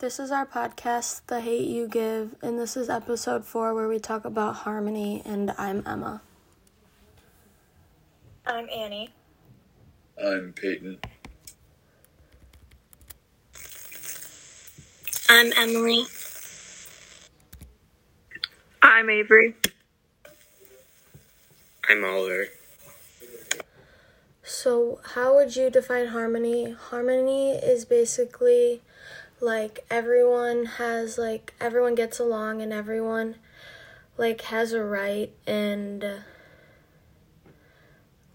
This is our podcast, The Hate You Give, and this is episode four where we talk about harmony. And I'm Emma. I'm Annie. I'm Peyton. I'm Emily. I'm Avery. I'm Oliver. So, how would you define harmony? Harmony is basically like everyone has like everyone gets along and everyone like has a right and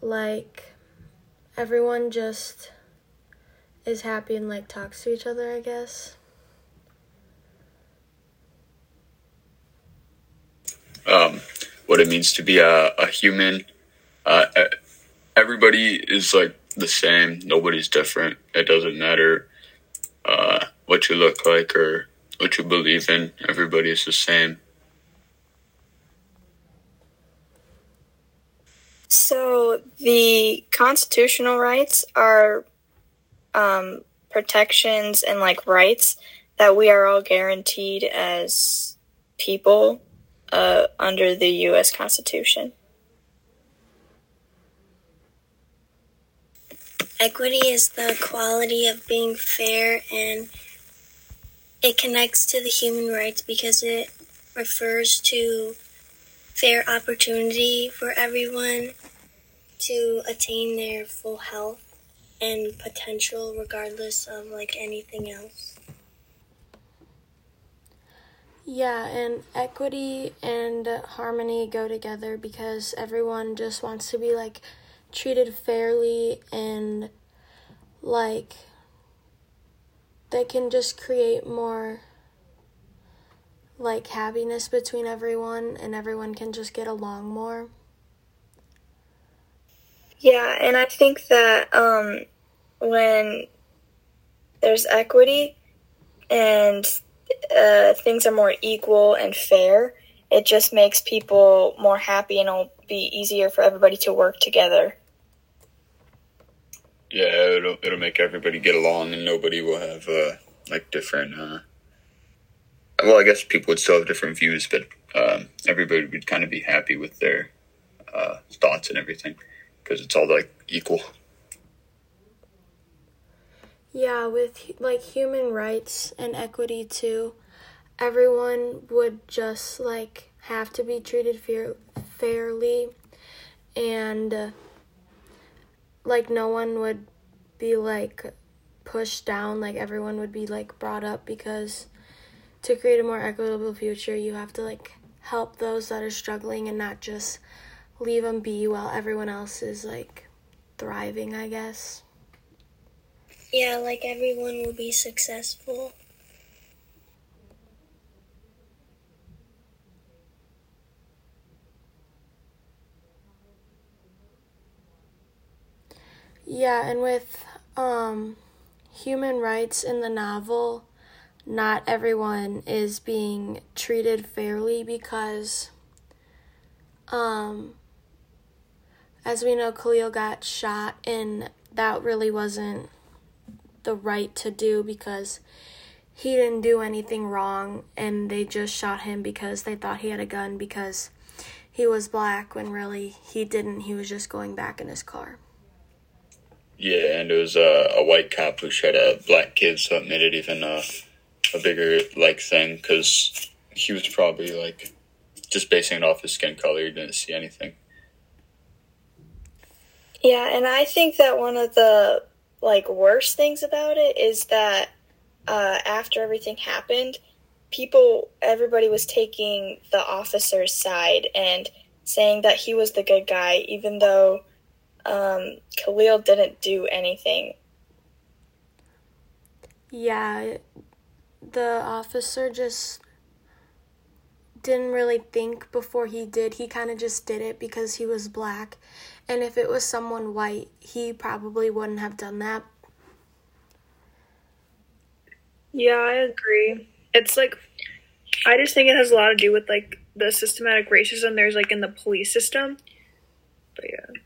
like everyone just is happy and like talks to each other, I guess. Um, what it means to be a, a human. Uh, everybody is like the same. Nobody's different. It doesn't matter uh, what you look like or what you believe in. Everybody is the same. So the constitutional rights are um, protections and like rights that we are all guaranteed as people uh, under the U.S. Constitution. Equity is the quality of being fair and it connects to the human rights because it refers to fair opportunity for everyone to attain their full health and potential regardless of like anything else. Yeah, and equity and harmony go together because everyone just wants to be like treated fairly and like they can just create more like happiness between everyone and everyone can just get along more. Yeah, and I think that um, when there's equity and uh, things are more equal and fair, it just makes people more happy and it'll be easier for everybody to work together. Yeah, it'll it'll make everybody get along, and nobody will have uh, like different. Uh, well, I guess people would still have different views, but um, everybody would kind of be happy with their uh, thoughts and everything because it's all like equal. Yeah, with like human rights and equity too, everyone would just like have to be treated fair- fairly and uh, like no one would be like pushed down like everyone would be like brought up because to create a more equitable future you have to like help those that are struggling and not just leave them be while everyone else is like thriving i guess Yeah, like everyone will be successful. Yeah, and with um, human rights in the novel, not everyone is being treated fairly because, um, as we know, Khalil got shot, and that really wasn't the right to do because he didn't do anything wrong, and they just shot him because they thought he had a gun because he was black when really he didn't. He was just going back in his car. Yeah, and it was uh, a white cop who shot a black kid, so it made it even uh, a bigger like thing because he was probably like just basing it off his skin color. He didn't see anything. Yeah, and I think that one of the like worst things about it is that uh, after everything happened, people, everybody was taking the officer's side and saying that he was the good guy, even though um, Khalil didn't do anything. Yeah, the officer just didn't really think before he did. He kind of just did it because he was black. And if it was someone white, he probably wouldn't have done that. Yeah, I agree. It's like I just think it has a lot to do with like the systematic racism there's like in the police system. But yeah.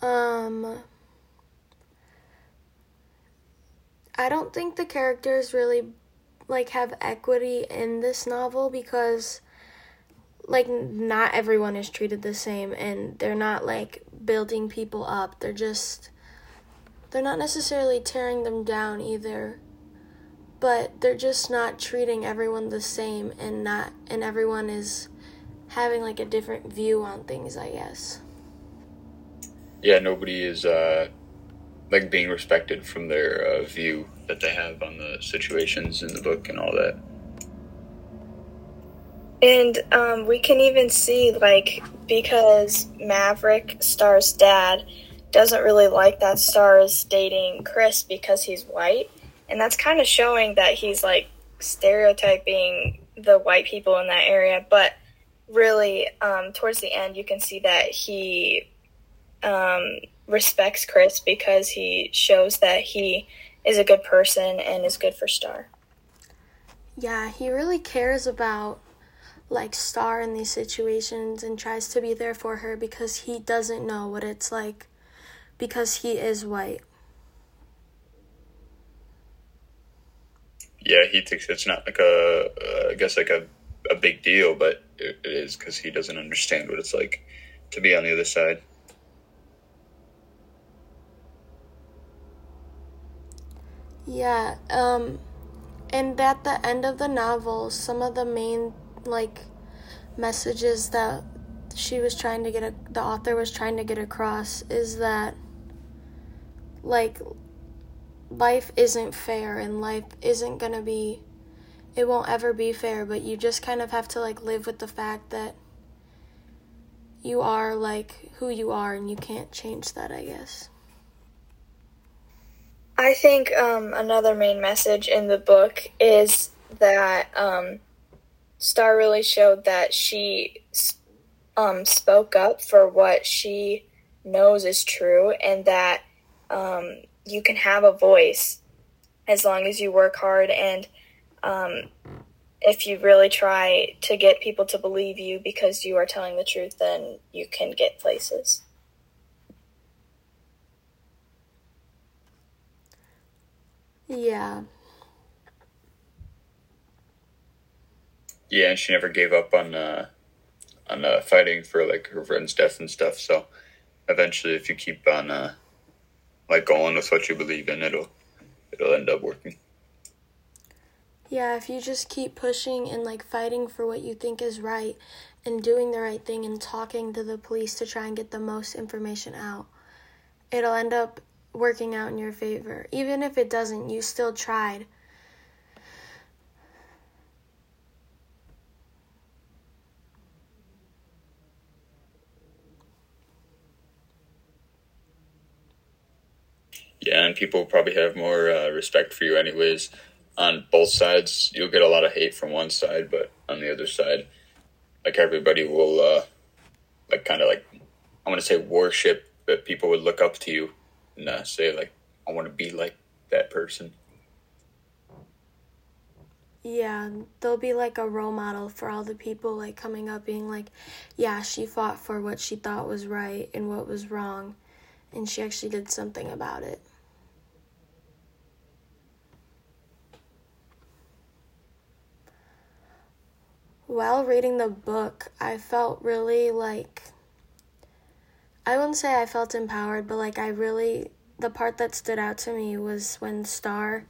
Um I don't think the characters really like have equity in this novel because like not everyone is treated the same and they're not like building people up. They're just they're not necessarily tearing them down either. But they're just not treating everyone the same and not and everyone is having like a different view on things, I guess. Yeah, nobody is uh like being respected from their uh, view that they have on the situations in the book and all that. And um, we can even see, like, because Maverick, Star's dad, doesn't really like that Star is dating Chris because he's white. And that's kind of showing that he's, like, stereotyping the white people in that area. But really, um, towards the end, you can see that he um, respects Chris because he shows that he is a good person and is good for Star. Yeah, he really cares about like Star in these situations and tries to be there for her because he doesn't know what it's like because he is white. Yeah, he thinks it's not like a, uh, I guess like a, a big deal, but it, it is because he doesn't understand what it's like to be on the other side. Yeah, um, and at the end of the novel, some of the main like messages that she was trying to get a, the author was trying to get across is that like life isn't fair and life isn't going to be it won't ever be fair, but you just kind of have to like live with the fact that you are like who you are and you can't change that, I guess. I think um, another main message in the book is that um, Star really showed that she um, spoke up for what she knows is true and that um, you can have a voice as long as you work hard and um, if you really try to get people to believe you because you are telling the truth, then you can get places. Yeah. Yeah, and she never gave up on uh, on uh, fighting for like her friend's death and stuff. So eventually, if you keep on uh, like going with what you believe in, it'll it'll end up working. Yeah, if you just keep pushing and like fighting for what you think is right and doing the right thing and talking to the police to try and get the most information out, it'll end up working out in your favor. Even if it doesn't, you still tried. Yeah, and people probably have more uh, respect for you, anyways. On both sides, you'll get a lot of hate from one side, but on the other side, like everybody will, uh, like kind of like I want to say worship that people would look up to you and uh, say like I want to be like that person. Yeah, they'll be like a role model for all the people like coming up being like, yeah, she fought for what she thought was right and what was wrong, and she actually did something about it. While reading the book, I felt really like I wouldn't say I felt empowered, but like I really the part that stood out to me was when Star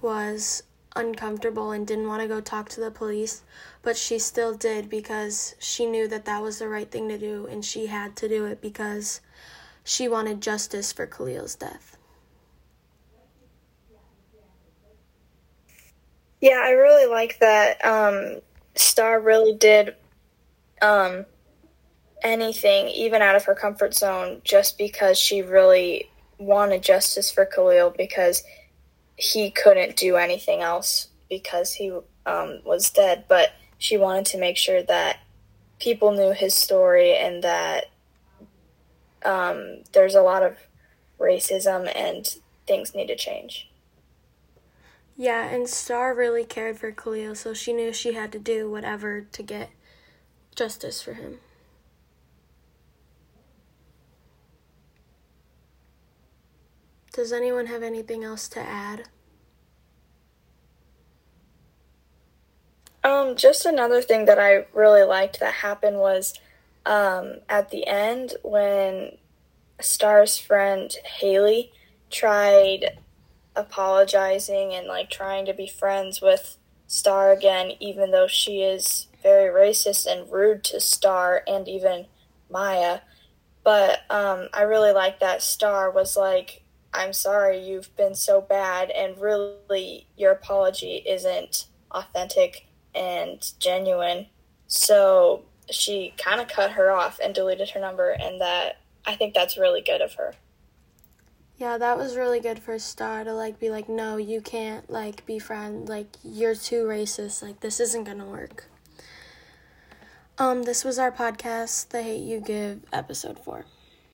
was uncomfortable and didn't want to go talk to the police, but she still did because she knew that that was the right thing to do and she had to do it because she wanted justice for Khalil's death. Yeah, I really like that. Um, Star really did um, anything, even out of her comfort zone, just because she really wanted justice for Khalil because he couldn't do anything else because he um, was dead. But she wanted to make sure that people knew his story and that um, there's a lot of racism and things need to change. Yeah, and Star really cared for Khalil, so she knew she had to do whatever to get justice for him. Does anyone have anything else to add? Um, just another thing that I really liked that happened was um, at the end when Star's friend Hailey tried apologizing and like trying to be friends with Star again, even though she is very racist and rude to Star and even Maya. But um, I really like that Star was like, I'm sorry you've been so bad, and really your apology isn't authentic and genuine. So she kind of cut her off and deleted her number, and that I think that's really good of her. Yeah, that was really good for Star to like be like, no, you can't like be friend. Like you're too racist. Like this isn't gonna work. Um, this was our podcast, The Hate You Give, episode four.